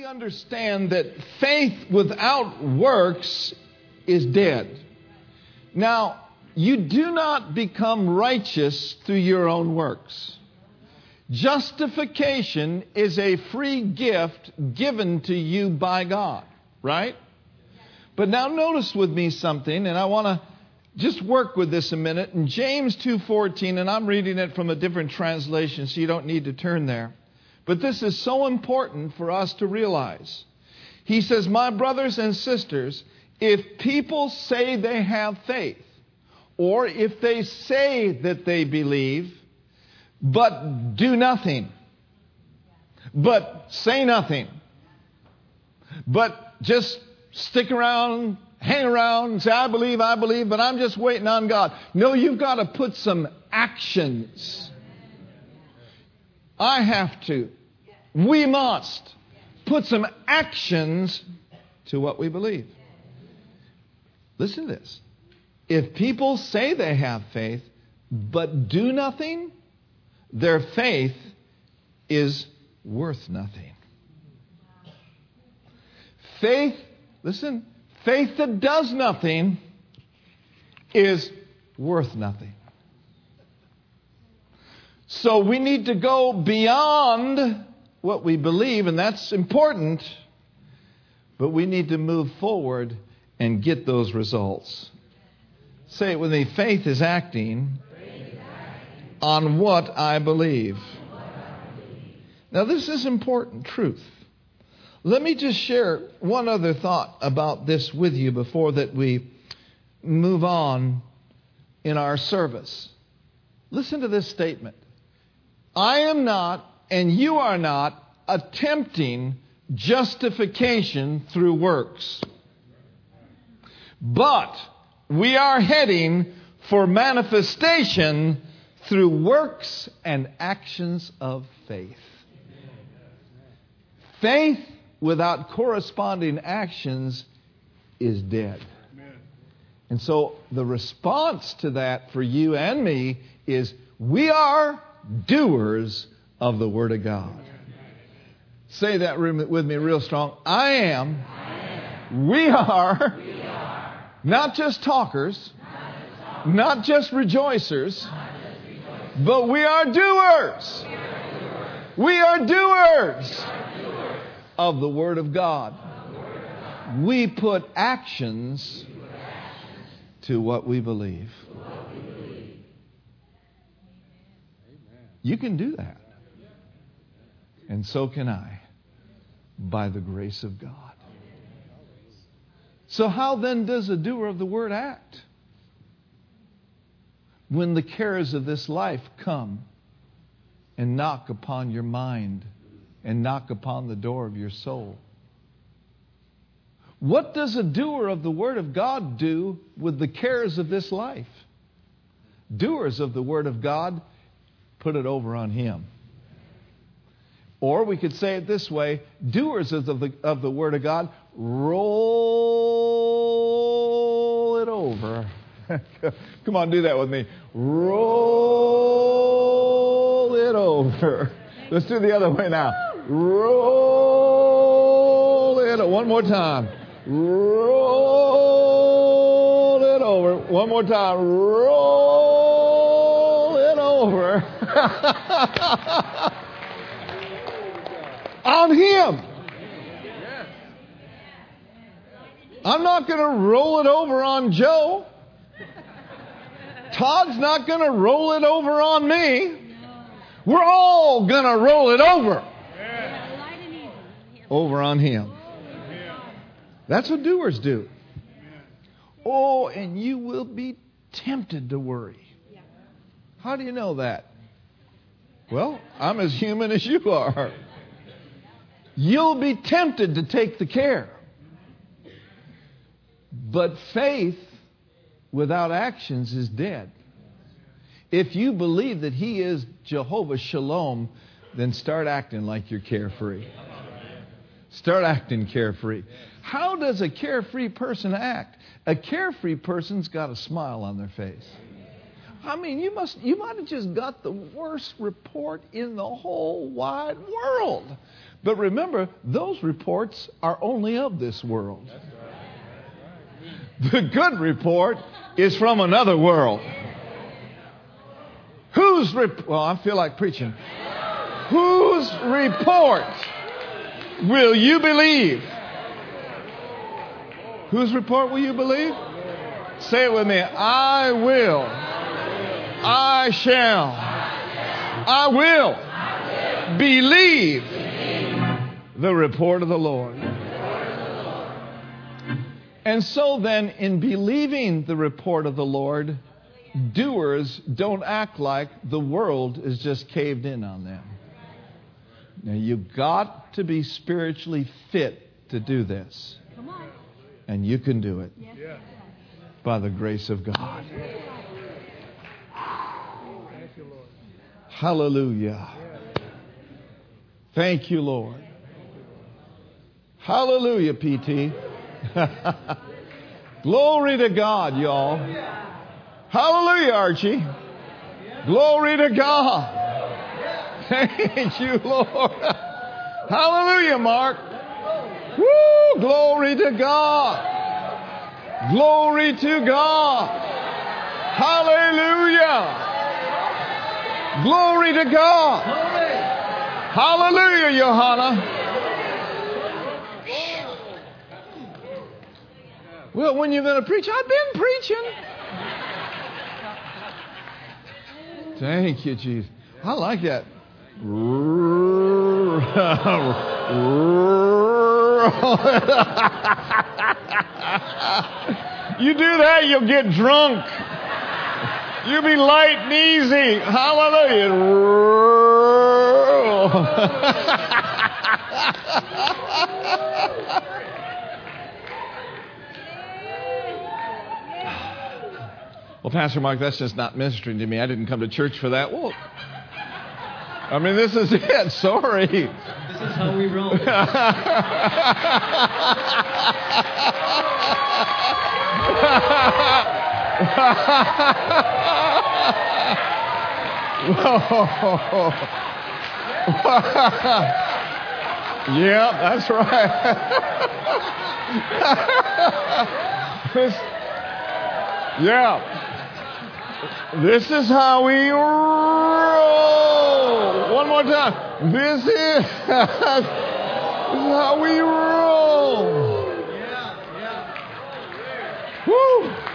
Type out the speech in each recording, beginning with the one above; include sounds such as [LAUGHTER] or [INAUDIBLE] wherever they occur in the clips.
we understand that faith without works is dead. Now, you do not become righteous through your own works. Justification is a free gift given to you by God, right? But now notice with me something, and I want to just work with this a minute. In James 2:14, and I'm reading it from a different translation, so you don't need to turn there. But this is so important for us to realize. He says, My brothers and sisters, if people say they have faith, or if they say that they believe, but do nothing, but say nothing, but just stick around, hang around, and say, I believe, I believe, but I'm just waiting on God. No, you've got to put some actions. I have to. We must put some actions to what we believe. Listen to this. If people say they have faith, but do nothing, their faith is worth nothing. Faith, listen, faith that does nothing is worth nothing. So we need to go beyond what we believe, and that's important, but we need to move forward and get those results. Say it with me faith is acting on what I believe. Now, this is important truth. Let me just share one other thought about this with you before that we move on in our service. Listen to this statement. I am not and you are not attempting justification through works. But we are heading for manifestation through works and actions of faith. Faith without corresponding actions is dead. And so the response to that for you and me is we are doers of the Word of God. Say that with me real strong. I am. We, are, not just talkers, not just, rejoicers, but we are doers. We are doers, of the Word of God. We put actions to what we believe. You can do that. And so can I by the grace of God. So, how then does a doer of the word act? When the cares of this life come and knock upon your mind and knock upon the door of your soul. What does a doer of the Word of God do with the cares of this life? Doers of the Word of God put it over on Him. Or we could say it this way doers of the, of the Word of God, roll it over. [LAUGHS] Come on, do that with me. Roll it over. Let's do the other way now. Roll it one more time. Roll it over. One more time. Roll it over. [LAUGHS] on Him. I'm not going to roll it over on Joe. Todd's not going to roll it over on me. We're all going to roll it over. Over on Him. That's what doers do. Oh, and you will be tempted to worry. How do you know that? Well, I'm as human as you are you'll be tempted to take the care. But faith without actions is dead. If you believe that He is Jehovah Shalom, then start acting like you're carefree. Start acting carefree. How does a carefree person act? A carefree person's got a smile on their face. I mean, you must you might have just got the worst report in the whole wide world. But remember, those reports are only of this world. The good report is from another world. Whose rep- well, I feel like preaching. Whose report will you believe? Whose report will you believe? Say it with me. I will. I shall. I will believe the report of the Lord. And so then, in believing the report of the Lord, doers don't act like the world is just caved in on them. Now, you've got to be spiritually fit to do this. And you can do it by the grace of God. Hallelujah. Thank you, Lord. Hallelujah, PT. [LAUGHS] Glory to God, y'all. Hallelujah, Archie. Glory to God. [LAUGHS] Thank you, Lord. Hallelujah, Mark. Woo! Glory to God. Glory to God. Hallelujah. Glory to God. Hallelujah, Johanna. Well, when you're going to preach, I've been preaching. Thank you, Jesus. I like that. [LAUGHS] you do that, you'll get drunk. You'll be light and easy. Hallelujah. [LAUGHS] Well, Pastor Mark, that's just not ministering to me. I didn't come to church for that. Well, I mean, this is [LAUGHS] it. Sorry. This is how we roll. [LAUGHS] [LAUGHS] yeah, that's right. [LAUGHS] this, yeah. This is how we roll. One more time. This is, [LAUGHS] this is how we roll. Woo.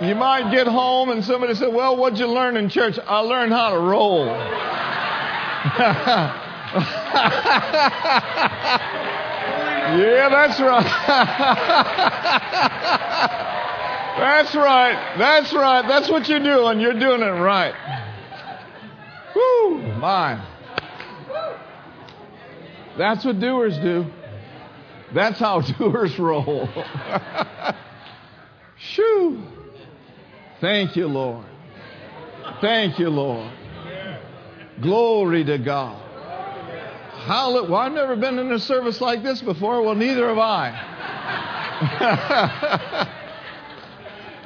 You might get home and somebody said, Well, what'd you learn in church? I learned how to roll. [LAUGHS] yeah, that's right. [LAUGHS] That's right. That's right. That's what you're doing. You're doing it right. Whoo, my. That's what doers do. That's how [LAUGHS] doers roll. Shoo. Thank you, Lord. Thank you, Lord. Glory to God. Hallelujah. Well, I've never been in a service like this before. Well, neither have I.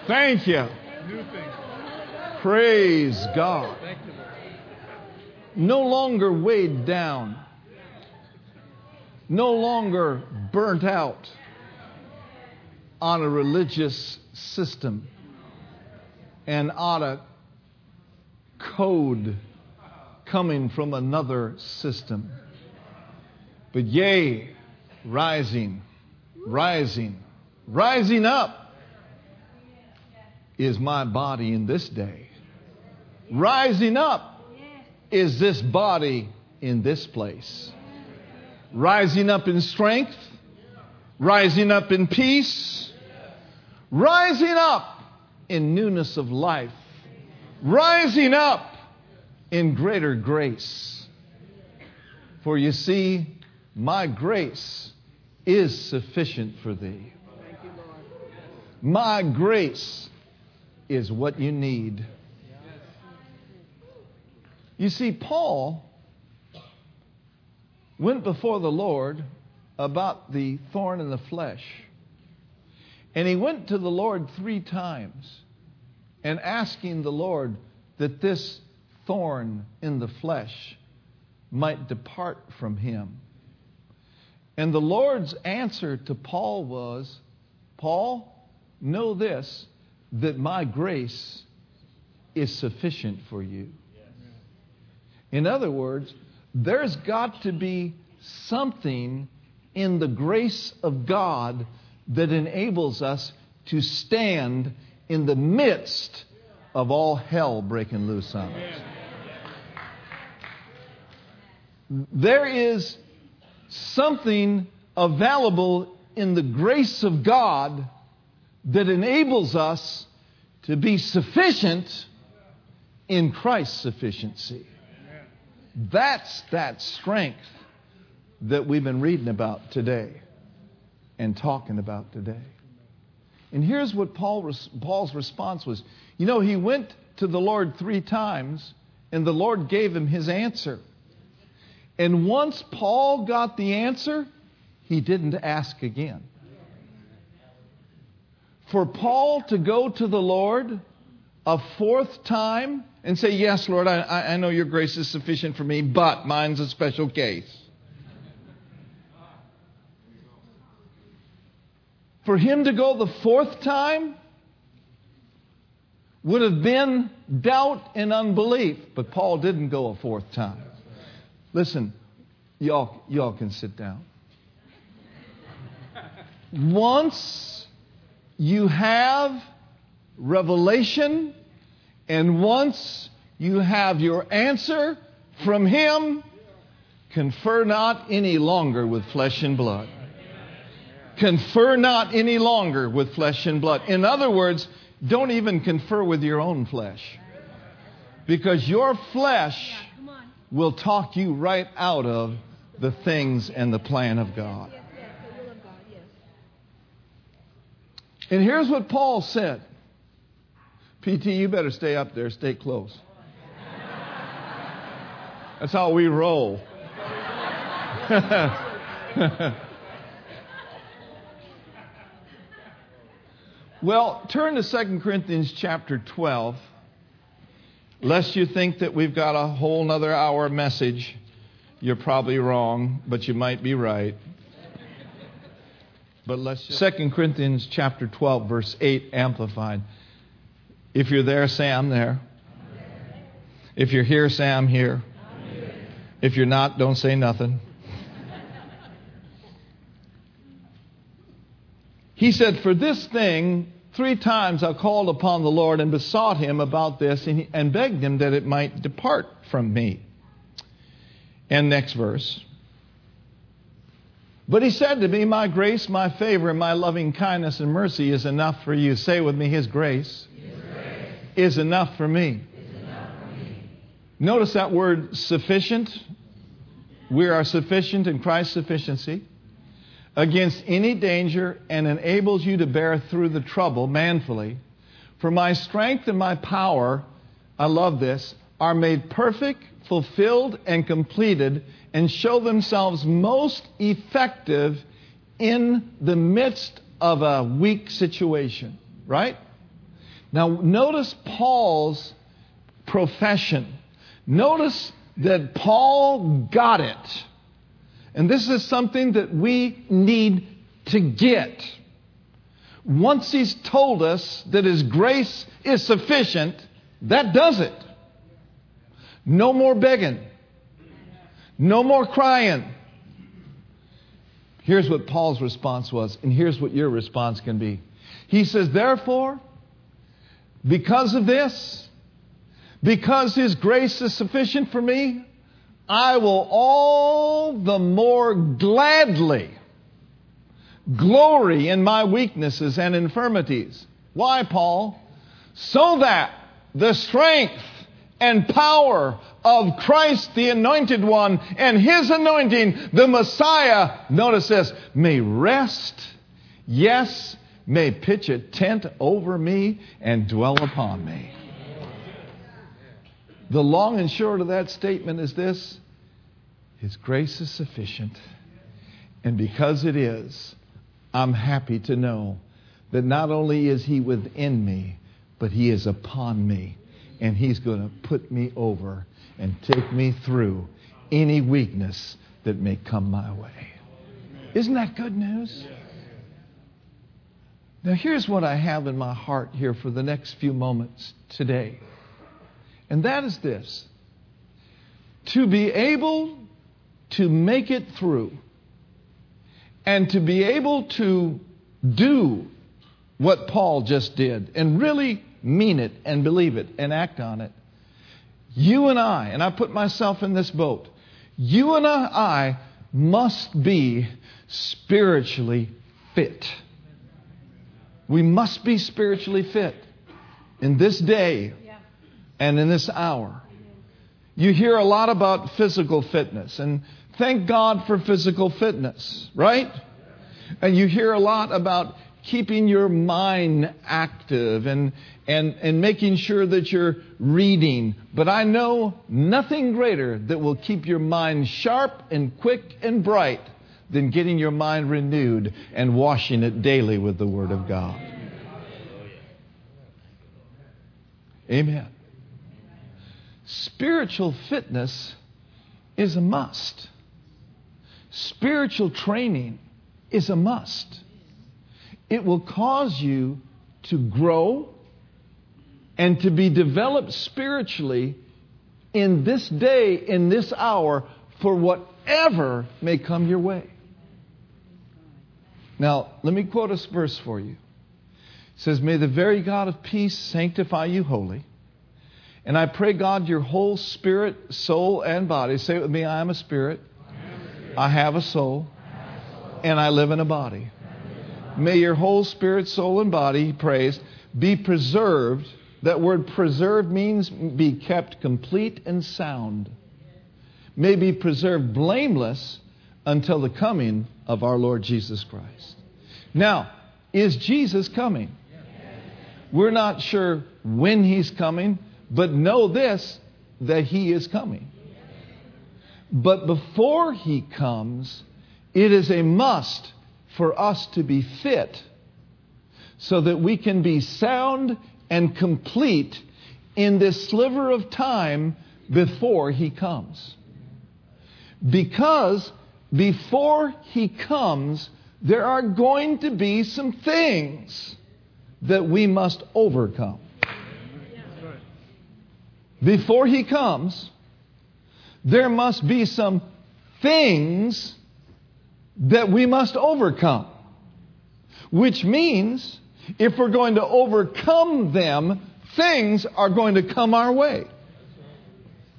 [LAUGHS] Thank you. Praise God. No longer weighed down. No longer burnt out on a religious system and on a code coming from another system. But yea, rising, rising, rising up is my body in this day. Rising up is this body in this place. Rising up in strength, rising up in peace, rising up in newness of life, rising up in greater grace. For you see, my grace is sufficient for thee. My grace is what you need. You see, Paul went before the Lord about the thorn in the flesh. And he went to the Lord three times. and asking the Lord that this thorn in the flesh might depart from him. And the Lord's answer to Paul was Paul, know this, that my grace is sufficient for you. In other words, there's got to be something in the grace of God that enables us to stand in the midst of all hell breaking loose on us. There is something available in the grace of God that enables us to be sufficient in Christ's sufficiency. That's that strength that we've been reading about today and talking about today. And here's what Paul, Paul's response was. You know, he went to the Lord three times, and the Lord gave him his answer. And once Paul got the answer, he didn't ask again. For Paul to go to the Lord a fourth time and say, Yes, Lord, I, I know your grace is sufficient for me, but mine's a special case. For him to go the fourth time would have been doubt and unbelief, but Paul didn't go a fourth time. Listen, y'all, y'all can sit down. Once you have revelation, and once you have your answer from Him, confer not any longer with flesh and blood. Confer not any longer with flesh and blood. In other words, don't even confer with your own flesh. Because your flesh will talk you right out of the things and the plan of God. And here's what Paul said PT, you better stay up there, stay close. That's how we roll. [LAUGHS] Well, turn to 2 Corinthians chapter 12. Lest you think that we've got a whole other hour message, you're probably wrong, but you might be right. But let's just... 2 Corinthians chapter 12, verse 8, amplified. If you're there, say, I'm there. If you're here, say, I'm here. If you're not, don't say nothing. He said, For this thing, three times I called upon the Lord and besought him about this and, and begged him that it might depart from me. And next verse. But he said to me, My grace, my favor, my loving kindness and mercy is enough for you. Say with me, His grace, His grace is, enough for, me. enough for me. Notice that word sufficient. We are sufficient in Christ's sufficiency against any danger and enables you to bear through the trouble manfully. For my strength and my power, I love this, are made perfect, fulfilled, and completed, and show themselves most effective in the midst of a weak situation. Right? Now, notice Paul's profession. Notice that Paul got it. And this is something that we need to get. Once He's told us that His grace is sufficient, that does it. No more begging. No more crying. Here's what Paul's response was, and here's what your response can be. He says, Therefore, because of this, because His grace is sufficient for me, I will all the more gladly glory in my weaknesses and infirmities. Why, Paul? So that the strength and power of Christ the Anointed One and His anointing, the Messiah, notice this, may rest, yes, may pitch a tent over me and dwell upon me. The long and short of that statement is this His grace is sufficient. And because it is, I'm happy to know that not only is He within me, but He is upon me, and He's going to put me over and take me through any weakness that may come my way. Isn't that good news? Now, here's what I have in my heart here for the next few moments today. And that is this to be able to make it through and to be able to do what Paul just did and really mean it and believe it and act on it. You and I, and I put myself in this boat, you and I must be spiritually fit. We must be spiritually fit in this day and in this hour. You hear a lot about physical fitness, and thank God for physical fitness, right? And you hear a lot about keeping your mind active and, and, and making sure that you're reading. But I know nothing greater that will keep your mind sharp and quick and bright than getting your mind renewed and washing it daily with the Word of God. Amen. Spiritual fitness is a must. Spiritual training is a must. It will cause you to grow and to be developed spiritually in this day, in this hour, for whatever may come your way. Now, let me quote a verse for you. It says, May the very God of peace sanctify you wholly. And I pray, God, your whole spirit, soul, and body. Say it with me I am a spirit, I have a soul, and I live in a body. May your whole spirit, soul, and body, he prays, be preserved. That word preserved means be kept complete and sound. May be preserved blameless until the coming of our Lord Jesus Christ. Now, is Jesus coming? We're not sure when he's coming, but know this that he is coming. But before he comes, it is a must for us to be fit so that we can be sound and complete in this sliver of time before he comes. Because before he comes, there are going to be some things that we must overcome. Before he comes, there must be some things that we must overcome. Which means, if we're going to overcome them, things are going to come our way.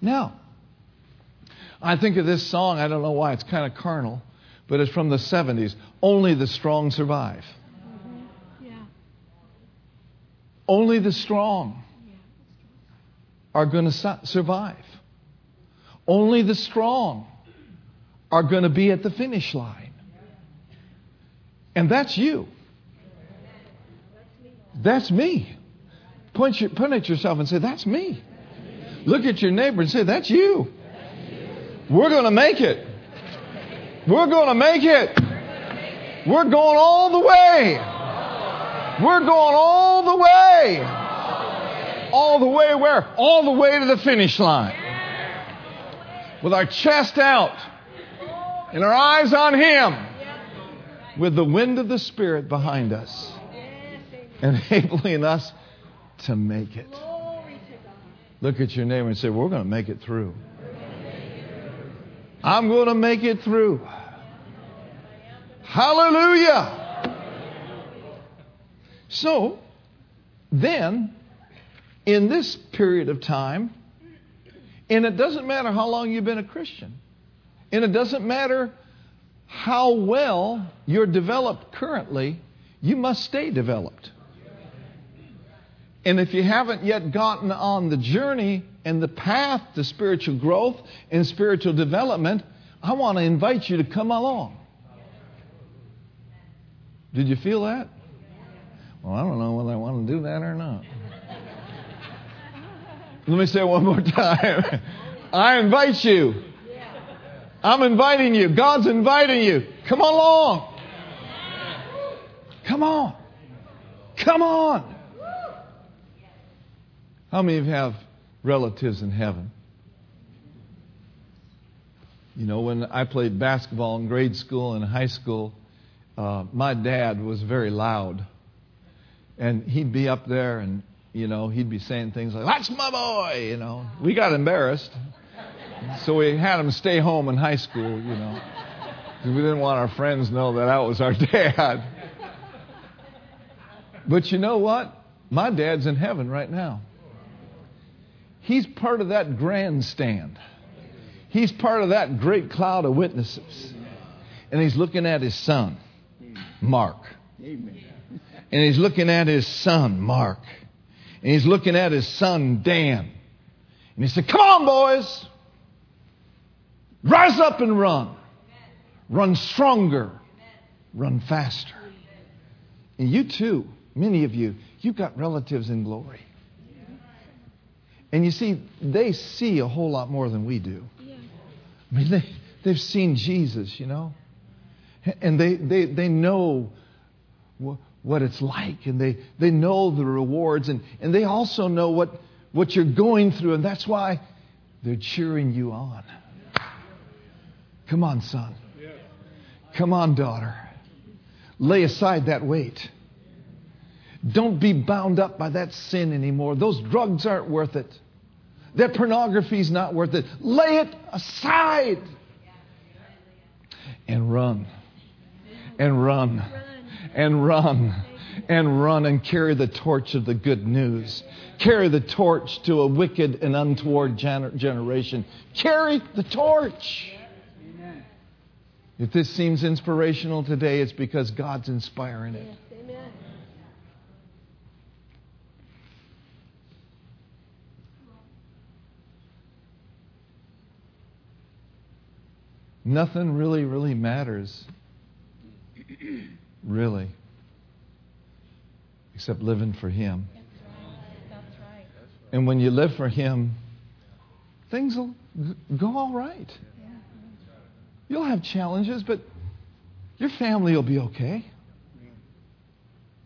Now, I think of this song, I don't know why, it's kind of carnal, but it's from the 70s. Only the strong survive. Yeah. Only the strong are going to survive. Only the strong are going to be at the finish line. And that's you. That's me. Point, your, point at yourself and say, That's me. Look at your neighbor and say, That's you. We're going to make it. We're going to make it. We're going all the way. We're going all the way. All the way where? All the way to the finish line. With our chest out and our eyes on Him. With the wind of the Spirit behind us. Enabling us to make it. Look at your neighbor and say, We're going to make it through. I'm going to make it through. Hallelujah. So, then, in this period of time, and it doesn't matter how long you've been a Christian, and it doesn't matter how well you're developed currently, you must stay developed. And if you haven't yet gotten on the journey and the path to spiritual growth and spiritual development, I want to invite you to come along. Did you feel that? Well, I don't know whether I want to do that or not. Let me say it one more [LAUGHS] time. I invite you. I'm inviting you. God's inviting you. Come along. Come on. Come on. How many of you have relatives in heaven? You know, when I played basketball in grade school and high school, uh, my dad was very loud. And he'd be up there and, you know, he'd be saying things like, That's my boy, you know. We got embarrassed. So we had him stay home in high school, you know. We didn't want our friends to know that that was our [LAUGHS] dad. But you know what? My dad's in heaven right now. He's part of that grandstand. He's part of that great cloud of witnesses. And he's looking at his son, Mark. And he's looking at his son, Mark. And he's looking at his son, Dan. And he said, Come on, boys. Rise up and run. Run stronger. Run faster. And you too, many of you, you've got relatives in glory. And you see, they see a whole lot more than we do. I mean, they, they've seen Jesus, you know. And they, they, they know what it's like, and they, they know the rewards, and, and they also know what, what you're going through, and that's why they're cheering you on. Come on, son. Come on, daughter. Lay aside that weight. Don't be bound up by that sin anymore. Those drugs aren't worth it. That pornography is not worth it. Lay it aside and run and run and run and run and carry the torch of the good news. Carry the torch to a wicked and untoward gener- generation. Carry the torch. If this seems inspirational today, it's because God's inspiring it. Nothing really, really matters. [CLEARS THROAT] Really. Except living for Him. And when you live for Him, things will go all right. You'll have challenges, but your family will be okay.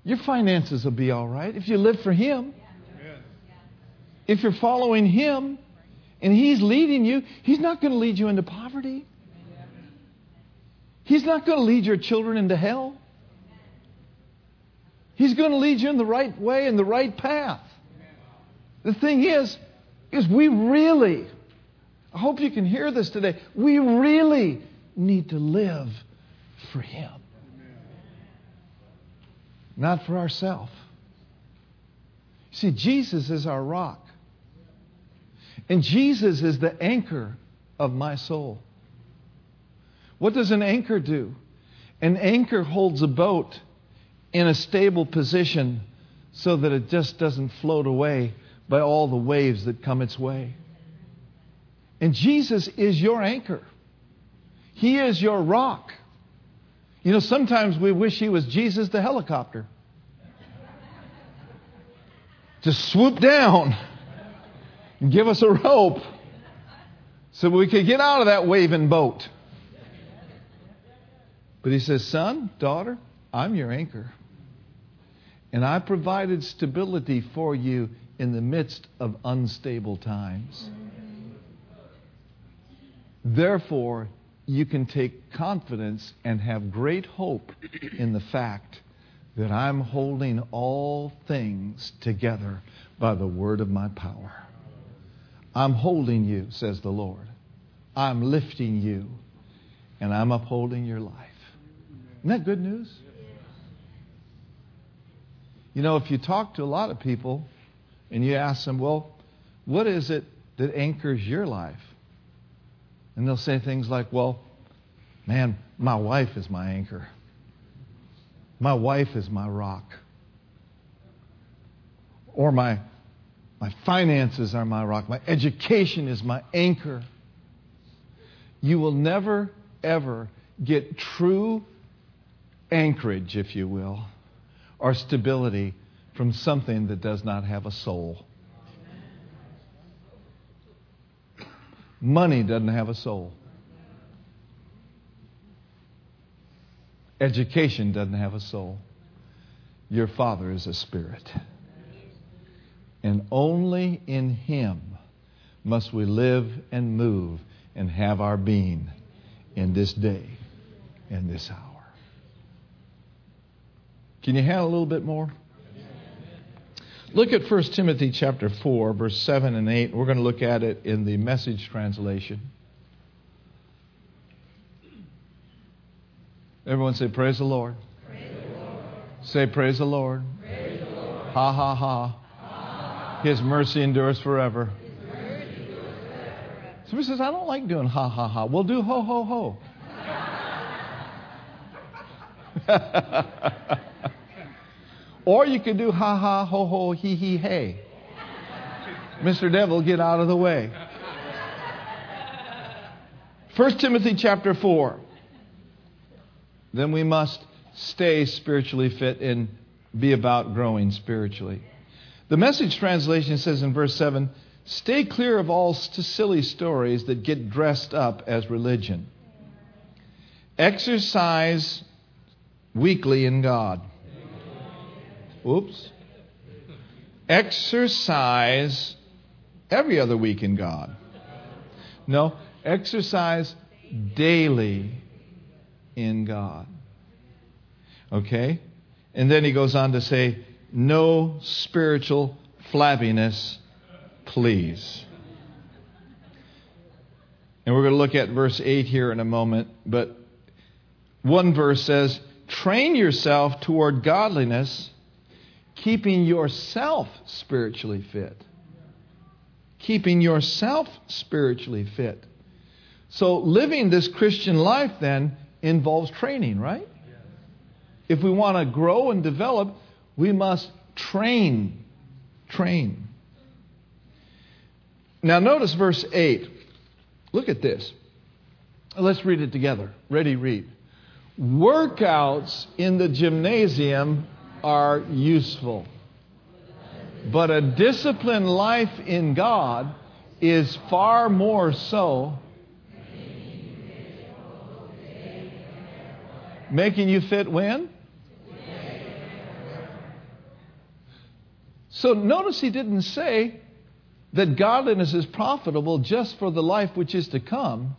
Your finances will be all right if you live for Him. If you're following Him and He's leading you, He's not going to lead you into poverty. He's not going to lead your children into hell. He's going to lead you in the right way and the right path. The thing is, is we really, I hope you can hear this today, we really need to live for Him. Not for ourselves. See, Jesus is our rock. And Jesus is the anchor of my soul. What does an anchor do? An anchor holds a boat in a stable position so that it just doesn't float away by all the waves that come its way. And Jesus is your anchor. He is your rock. You know, sometimes we wish He was Jesus the helicopter. [LAUGHS] to swoop down and give us a rope so we could get out of that waving boat. But he says, Son, daughter, I'm your anchor. And I provided stability for you in the midst of unstable times. Therefore, you can take confidence and have great hope in the fact that I'm holding all things together by the word of my power. I'm holding you, says the Lord. I'm lifting you, and I'm upholding your life. Isn't that good news? You know, if you talk to a lot of people and you ask them, well, what is it that anchors your life? And they'll say things like, well, man, my wife is my anchor. My wife is my rock. Or my, my finances are my rock. My education is my anchor. You will never, ever get true anchorage, if you will, or stability from something that does not have a soul. Money doesn't have a soul. Education doesn't have a soul. Your Father is a spirit. And only in Him must we live and move and have our being in this day and this hour. Can you handle a little bit more? Look at 1 Timothy chapter 4 verse 7 and 8. We're going to look at it in the message translation. Everyone say praise the Lord. Praise the Lord. Say praise the Lord. Praise the Lord. Ha ha ha. ha. His mercy endures forever. Somebody says, I don't like doing ha ha ha. We'll do ho ho ho. [LAUGHS] or you could do ha ha ho ho he he hey. Mr. Devil, get out of the way. 1 Timothy chapter 4. Then we must stay spiritually fit and be about growing spiritually. The message translation says in verse 7 Stay clear of all silly stories that get dressed up as religion. Exercise weekly in God. Oops. Exercise every other week in God. No, exercise daily in God. Okay? And then he goes on to say, no spiritual flabbiness please. And we're going to look at verse 8 here in a moment, but one verse says, Train yourself toward godliness, keeping yourself spiritually fit. Keeping yourself spiritually fit. So, living this Christian life then involves training, right? If we want to grow and develop, we must train. Train. Now, notice verse 8. Look at this. Let's read it together. Ready, read. Workouts in the gymnasium are useful, but a disciplined life in God is far more so. Making you fit when? So notice he didn't say that godliness is profitable just for the life which is to come,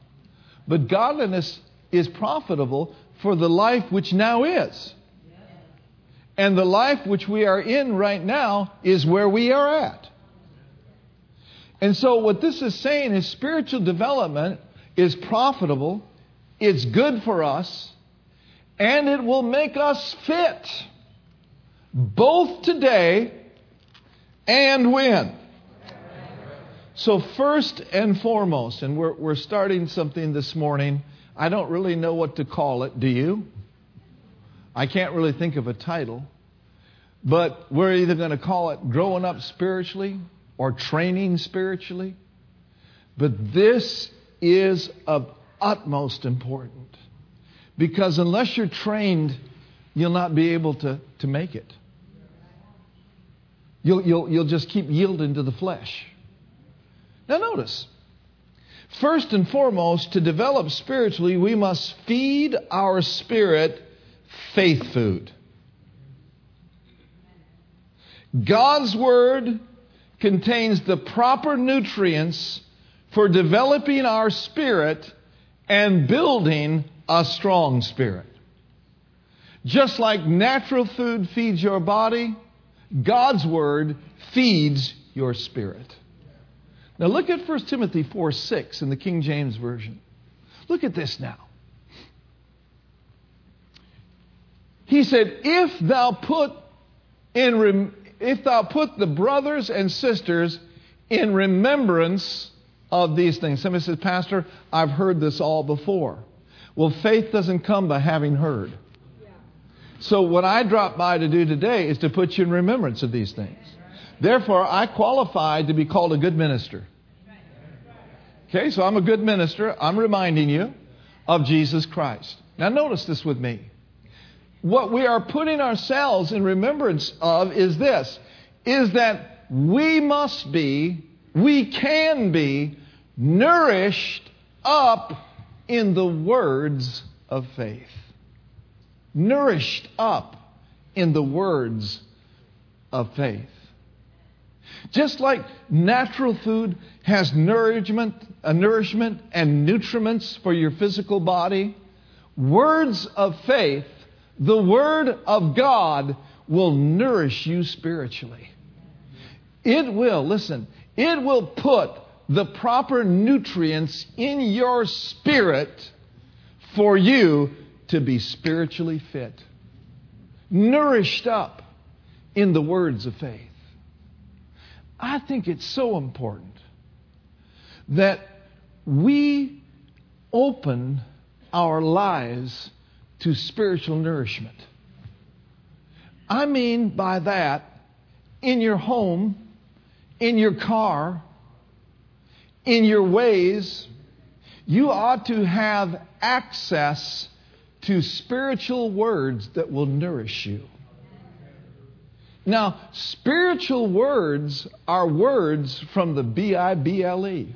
but godliness is profitable for the life which now is. And the life which we are in right now is where we are at. And so, what this is saying is spiritual development is profitable, it's good for us, and it will make us fit both today and when? So, first and foremost, and we're, we're starting something this morning. I don't really know what to call it. Do you? I can't really think of a title. But we're either going to call it growing up spiritually or training spiritually. But this is of utmost importance. Because unless you're trained, you'll not be able to, to make it. You'll, you'll, you'll just keep yielding to the flesh. Now, notice. First and foremost, to develop spiritually, we must feed our spirit faith food. God's Word contains the proper nutrients for developing our spirit and building a strong spirit. Just like natural food feeds your body, God's Word feeds your spirit. Now look at 1 Timothy 4 6 in the King James Version. Look at this now. He said, If thou put in rem- if thou put the brothers and sisters in remembrance of these things. Somebody says, Pastor, I've heard this all before. Well, faith doesn't come by having heard. So, what I dropped by to do today is to put you in remembrance of these things. Therefore, I qualified to be called a good minister. Okay, so I'm a good minister. I'm reminding you of Jesus Christ. Now, notice this with me. What we are putting ourselves in remembrance of is this is that we must be, we can be nourished up in the words of faith. Nourished up in the words of faith. Just like natural food has nourishment, nourishment and nutriments for your physical body, words of faith, the Word of God, will nourish you spiritually. It will, listen, it will put the proper nutrients in your spirit for you to be spiritually fit, nourished up in the words of faith. I think it's so important that we open our lives to spiritual nourishment. I mean by that, in your home, in your car, in your ways, you ought to have access to spiritual words that will nourish you. Now, spiritual words are words from the B I B L E.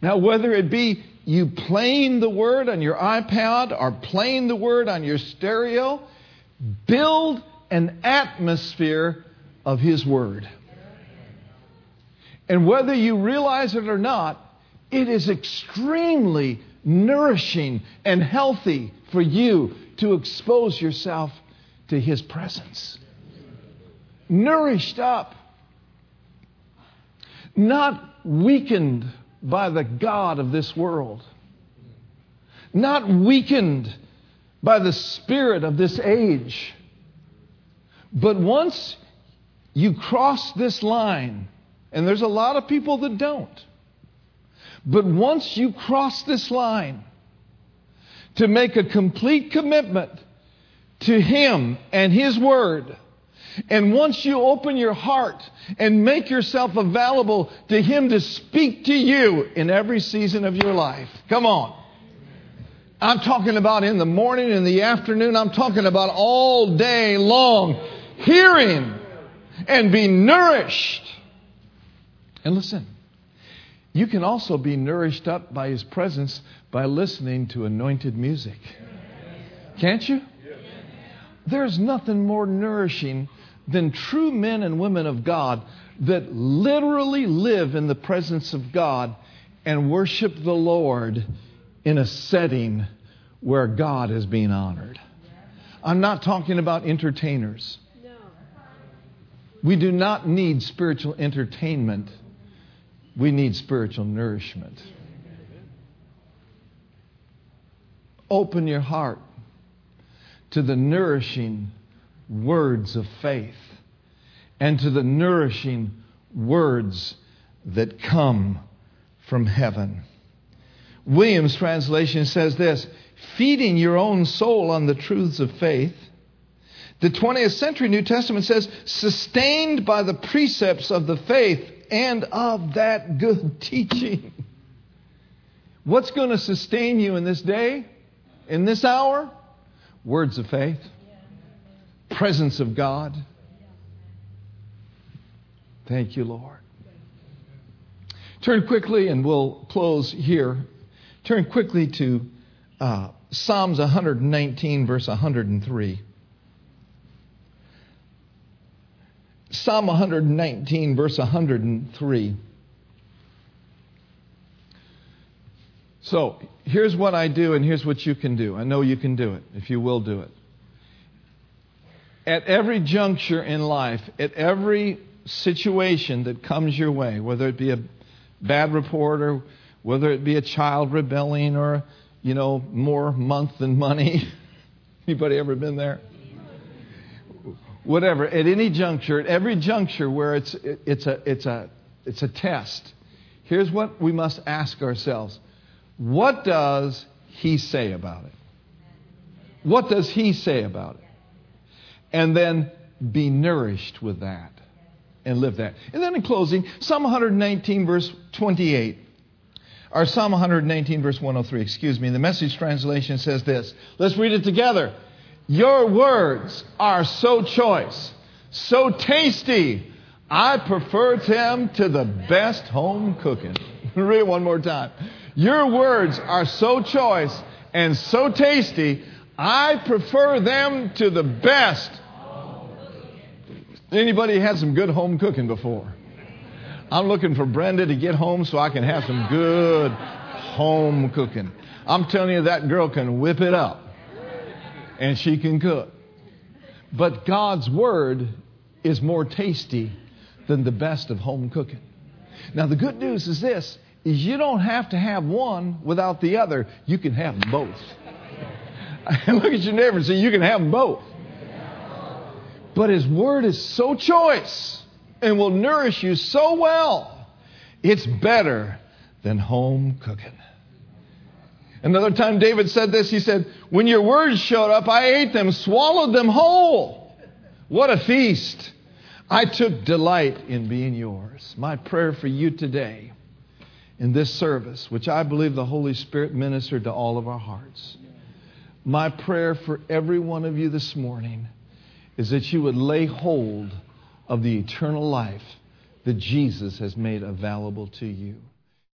Now, whether it be you playing the word on your iPad or playing the word on your stereo, build an atmosphere of His Word. And whether you realize it or not, it is extremely nourishing and healthy for you to expose yourself to His presence. Nourished up, not weakened by the God of this world, not weakened by the spirit of this age. But once you cross this line, and there's a lot of people that don't, but once you cross this line to make a complete commitment to Him and His Word, and once you open your heart and make yourself available to Him to speak to you in every season of your life, come on. I'm talking about in the morning, in the afternoon. I'm talking about all day long. Hearing and be nourished. And listen, you can also be nourished up by His presence by listening to anointed music. Can't you? There's nothing more nourishing than true men and women of God that literally live in the presence of God and worship the Lord in a setting where God is being honored. I'm not talking about entertainers. We do not need spiritual entertainment. We need spiritual nourishment. Open your heart to the nourishing words of faith and to the nourishing words that come from heaven. Williams' translation says this feeding your own soul on the truths of faith. The 20th century New Testament says, sustained by the precepts of the faith and of that good teaching. What's going to sustain you in this day, in this hour? Words of faith presence of God. Thank you, Lord. Turn quickly, and we'll close here. Turn quickly to uh, Psalms 119, verse 103. Psalm 119, verse 103. So, here's what I do, and here's what you can do. I know you can do it, if you will do it at every juncture in life, at every situation that comes your way, whether it be a bad report or whether it be a child rebelling or, you know, more month than money. [LAUGHS] Anybody ever been there? Whatever, at any juncture, at every juncture where it's, it's, a, it's, a, it's a test, here's what we must ask ourselves What does he say about it? What does he say about it? And then be nourished with that and live that. And then in closing, Psalm 119, verse 28. Or Psalm 119, verse 103, excuse me. The message translation says this. Let's read it together. Your words are so choice, so tasty. I prefer them to the best home cooking. [LAUGHS] read it one more time. Your words are so choice and so tasty. I prefer them to the best. Anybody had some good home cooking before? I'm looking for Brenda to get home so I can have some good home cooking. I'm telling you, that girl can whip it up and she can cook. But God's Word is more tasty than the best of home cooking. Now, the good news is this is you don't have to have one without the other. You can have both. [LAUGHS] Look at your neighbor and say, You can have both. But His Word is so choice and will nourish you so well, it's better than home cooking. Another time David said this, he said, When your words showed up, I ate them, swallowed them whole. What a feast! I took delight in being yours. My prayer for you today in this service, which I believe the Holy Spirit ministered to all of our hearts. My prayer for every one of you this morning is that you would lay hold of the eternal life that Jesus has made available to you.